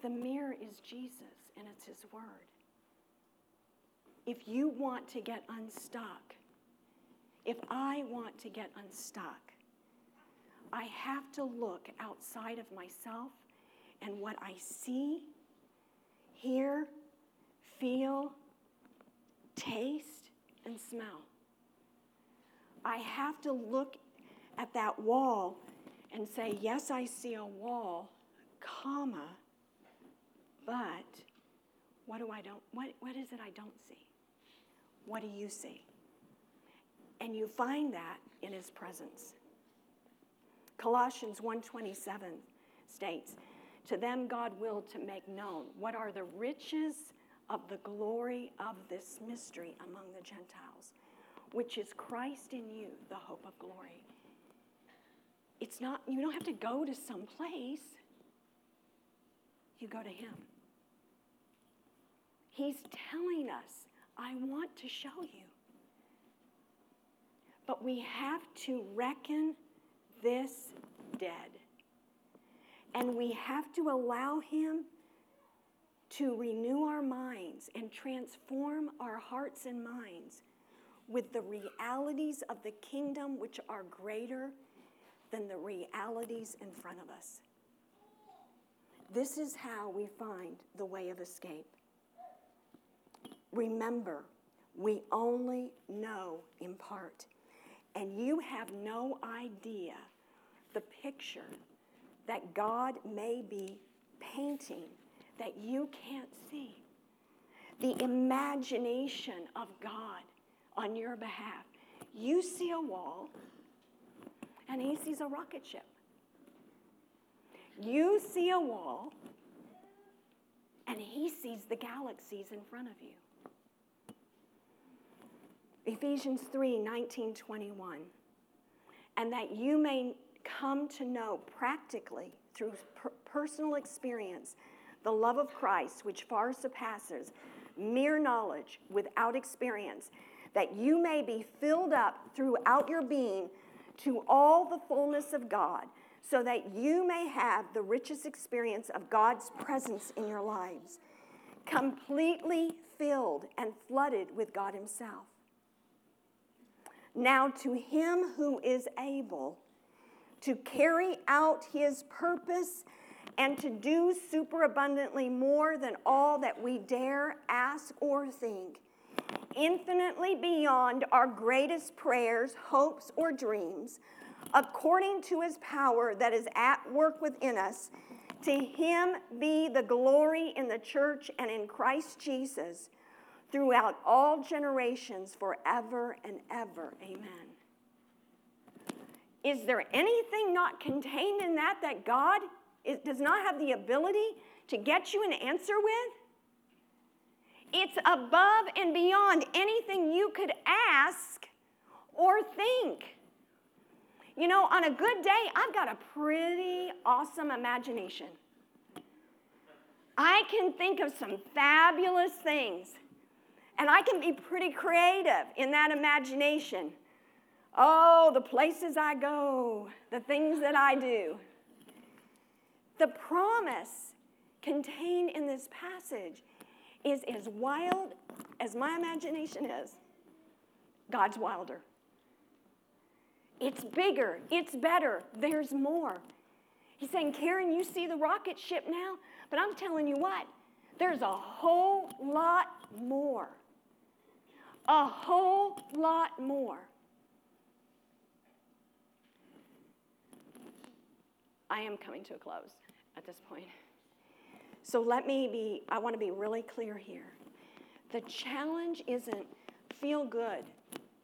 The mirror is Jesus, and it's his word. If you want to get unstuck, if I want to get unstuck, I have to look outside of myself and what I see, hear, feel, taste, and smell. I have to look at that wall and say, Yes, I see a wall, comma, but what do I don't what, what is it I don't see? What do you see? And you find that in his presence. Colossians 1:27 states, "To them God willed to make known what are the riches of the glory of this mystery among the Gentiles, which is Christ in you, the hope of glory." It's not you don't have to go to some place. You go to him. He's telling us, "I want to show you." But we have to reckon this dead. And we have to allow Him to renew our minds and transform our hearts and minds with the realities of the kingdom, which are greater than the realities in front of us. This is how we find the way of escape. Remember, we only know in part and you have no idea the picture that God may be painting that you can't see. The imagination of God on your behalf. You see a wall, and he sees a rocket ship. You see a wall, and he sees the galaxies in front of you. Ephesians 3 19, 21. And that you may come to know practically through per- personal experience the love of Christ, which far surpasses mere knowledge without experience, that you may be filled up throughout your being to all the fullness of God, so that you may have the richest experience of God's presence in your lives, completely filled and flooded with God Himself. Now, to him who is able to carry out his purpose and to do superabundantly more than all that we dare ask or think, infinitely beyond our greatest prayers, hopes, or dreams, according to his power that is at work within us. To him be the glory in the church and in Christ Jesus throughout all generations, forever and ever. Amen. Is there anything not contained in that that God is, does not have the ability to get you an answer with? It's above and beyond anything you could ask or think. You know, on a good day, I've got a pretty awesome imagination. I can think of some fabulous things. And I can be pretty creative in that imagination. Oh, the places I go, the things that I do. The promise contained in this passage is as wild as my imagination is. God's wilder. It's bigger, it's better, there's more. He's saying, Karen, you see the rocket ship now, but I'm telling you what, there's a whole lot more a whole lot more. I am coming to a close at this point. So let me be, I want to be really clear here. The challenge isn't feel good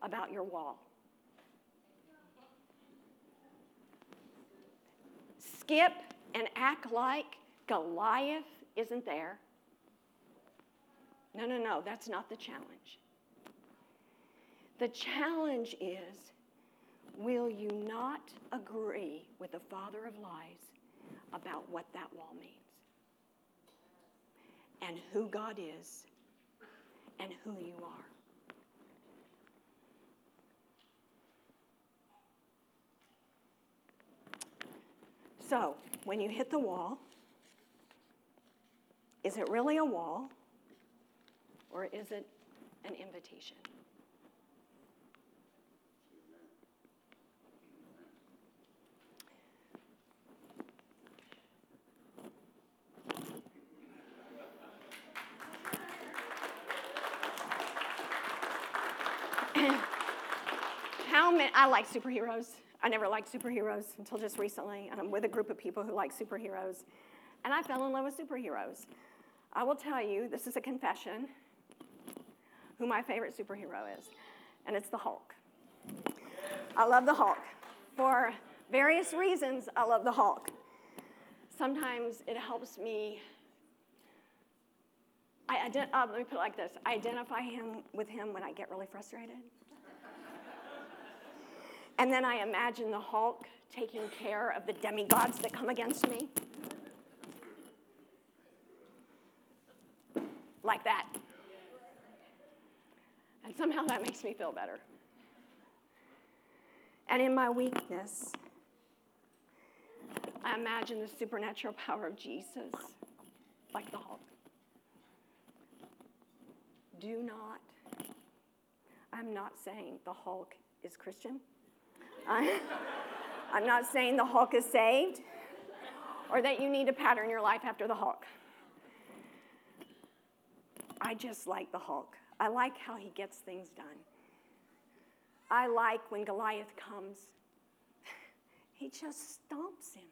about your wall. Skip and act like Goliath isn't there. No, no, no, that's not the challenge. The challenge is will you not agree with the father of lies about what that wall means? And who God is and who you are. So, when you hit the wall, is it really a wall or is it an invitation? How many? I like superheroes. I never liked superheroes until just recently, and I'm with a group of people who like superheroes, and I fell in love with superheroes. I will tell you, this is a confession, who my favorite superhero is, and it's the Hulk. I love the Hulk. For various reasons, I love the Hulk. Sometimes it helps me. I ident- uh, let me put it like this I identify him with him when I get really frustrated. And then I imagine the Hulk taking care of the demigods that come against me. Like that. And somehow that makes me feel better. And in my weakness, I imagine the supernatural power of Jesus, like the Hulk. Do not, I'm not saying the Hulk is Christian. I'm not saying the Hulk is saved or that you need to pattern your life after the Hulk. I just like the Hulk. I like how he gets things done. I like when Goliath comes, he just stomps him.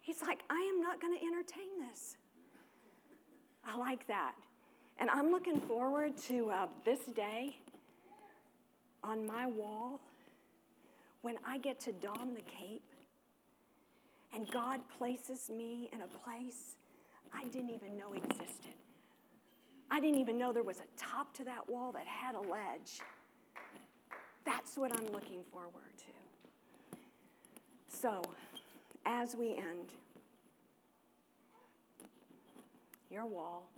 He's like, I am not going to entertain this. I like that. And I'm looking forward to uh, this day on my wall when I get to don the cape and God places me in a place I didn't even know existed. I didn't even know there was a top to that wall that had a ledge. That's what I'm looking forward to. So, as we end, your wall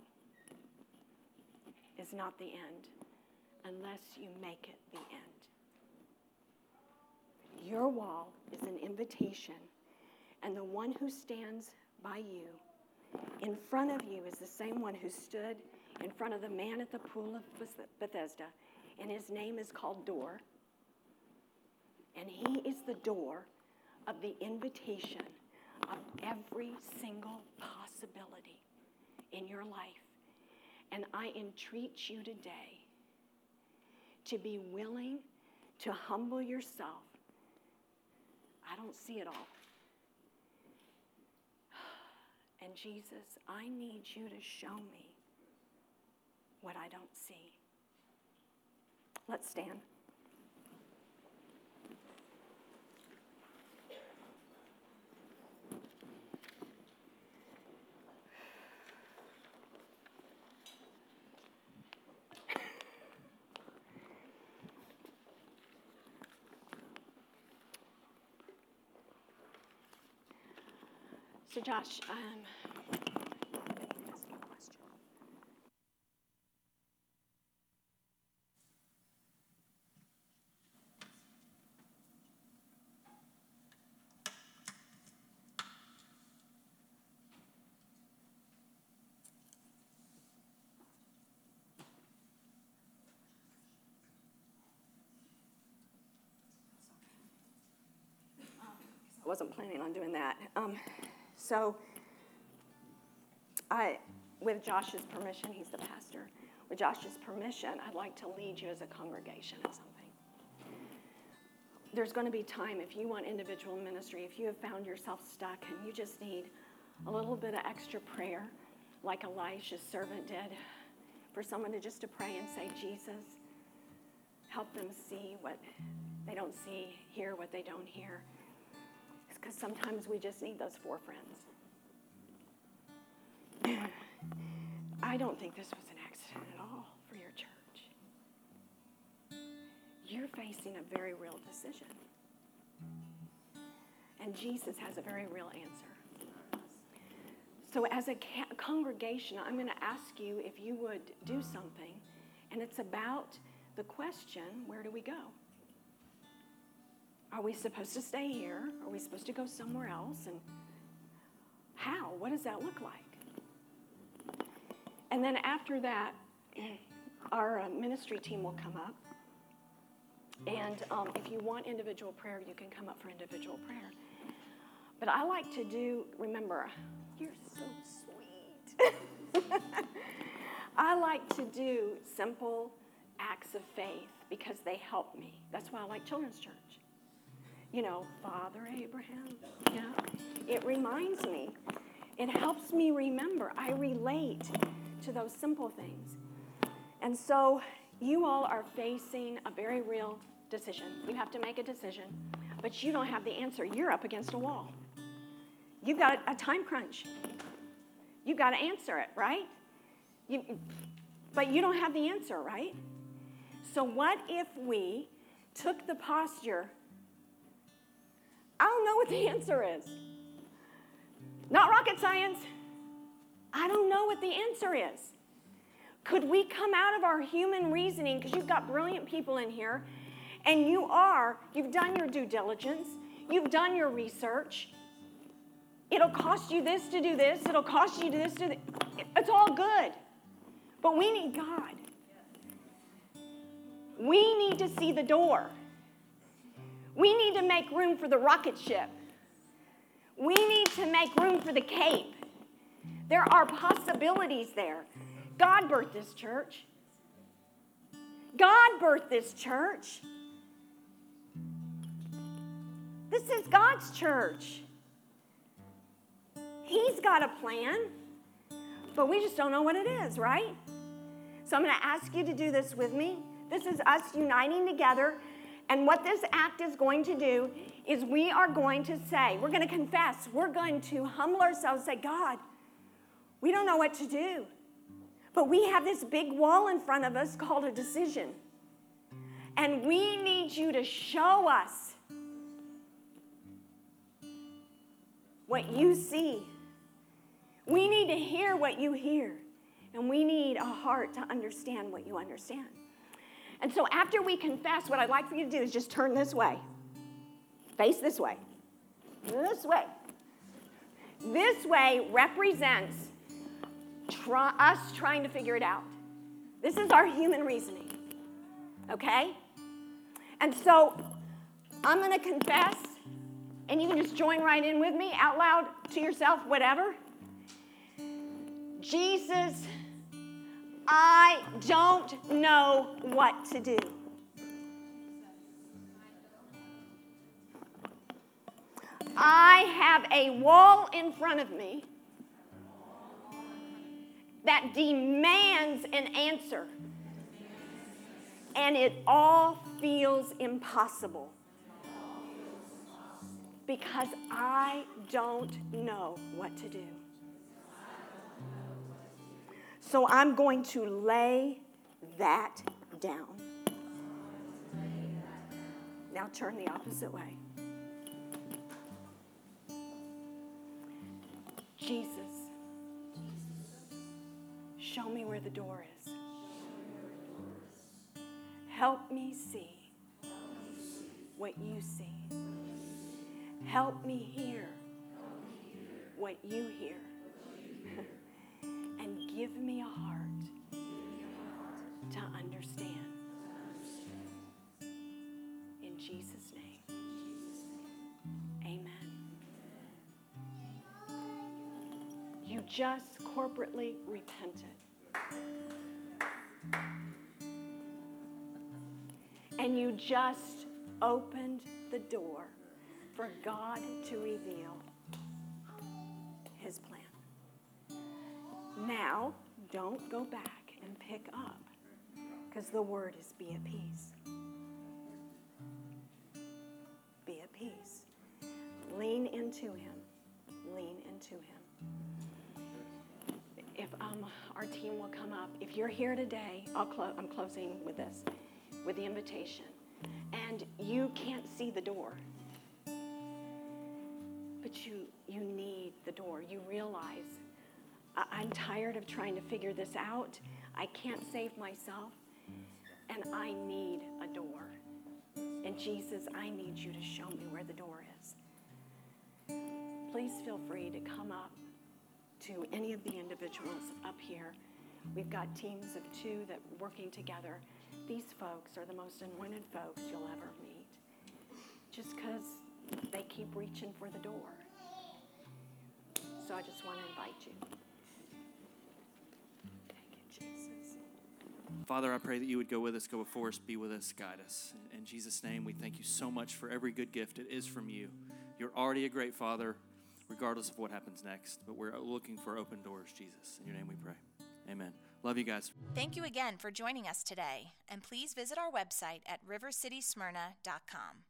is not the end unless you make it the end. Your wall is an invitation, and the one who stands by you in front of you is the same one who stood in front of the man at the pool of Bethesda, and his name is called Door. And he is the door of the invitation of every single possibility in your life. And I entreat you today to be willing to humble yourself. I don't see it all. And Jesus, I need you to show me what I don't see. Let's stand. So, Josh, um, wasn't planning on doing that. Um, so, I, with Josh's permission, he's the pastor. With Josh's permission, I'd like to lead you as a congregation in something. There's going to be time if you want individual ministry, if you have found yourself stuck and you just need a little bit of extra prayer, like Elisha's servant did, for someone to just to pray and say, Jesus, help them see what they don't see, hear what they don't hear. Because sometimes we just need those four friends. I don't think this was an accident at all for your church. You're facing a very real decision. And Jesus has a very real answer. So, as a ca- congregation, I'm going to ask you if you would do something, and it's about the question where do we go? Are we supposed to stay here? Are we supposed to go somewhere else? And how? What does that look like? And then after that, our uh, ministry team will come up. And um, if you want individual prayer, you can come up for individual prayer. But I like to do, remember, you're so sweet. I like to do simple acts of faith because they help me. That's why I like children's church. You know, Father Abraham, yeah. It reminds me, it helps me remember. I relate to those simple things. And so you all are facing a very real decision. You have to make a decision, but you don't have the answer. You're up against a wall. You've got a time crunch. You've got to answer it, right? You, but you don't have the answer, right? So, what if we took the posture? I don't know what the answer is. Not rocket science. I don't know what the answer is. Could we come out of our human reasoning? Because you've got brilliant people in here, and you are, you've done your due diligence, you've done your research. It'll cost you this to do this, it'll cost you this to do this. It's all good. But we need God. We need to see the door. We need to make room for the rocket ship. We need to make room for the cape. There are possibilities there. God birthed this church. God birthed this church. This is God's church. He's got a plan, but we just don't know what it is, right? So I'm going to ask you to do this with me. This is us uniting together. And what this act is going to do is we are going to say, we're going to confess, we're going to humble ourselves, say, God, we don't know what to do. But we have this big wall in front of us called a decision. And we need you to show us what you see. We need to hear what you hear. And we need a heart to understand what you understand. And so after we confess, what I'd like for you to do is just turn this way. Face this way. This way. This way represents try, us trying to figure it out. This is our human reasoning. Okay? And so I'm going to confess, and you can just join right in with me out loud to yourself, whatever. Jesus, I don't know what to do. I have a wall in front of me that demands an answer. And it all feels impossible because I don't know what to do. So I'm going to lay that down. Now turn the opposite way. Jesus, show me where the door is. Help me see what you see. Help me hear what you hear. Give me a heart to understand. In Jesus' name. Amen. You just corporately repented. And you just opened the door for God to reveal Now, don't go back and pick up because the word is be at peace. Be at peace. Lean into him. Lean into him. If um, our team will come up, if you're here today, I'll clo- I'm closing with this, with the invitation, and you can't see the door, but you you need the door. You realize I'm tired of trying to figure this out. I can't save myself, and I need a door. And Jesus, I need you to show me where the door is. Please feel free to come up to any of the individuals up here. We've got teams of two that working together. These folks are the most anointed folks you'll ever meet. Just because they keep reaching for the door. So I just want to invite you. Father, I pray that you would go with us, go before us, be with us, guide us. In Jesus' name, we thank you so much for every good gift. It is from you. You're already a great Father, regardless of what happens next. But we're looking for open doors, Jesus. In your name we pray. Amen. Love you guys. Thank you again for joining us today, and please visit our website at rivercitysmyrna.com.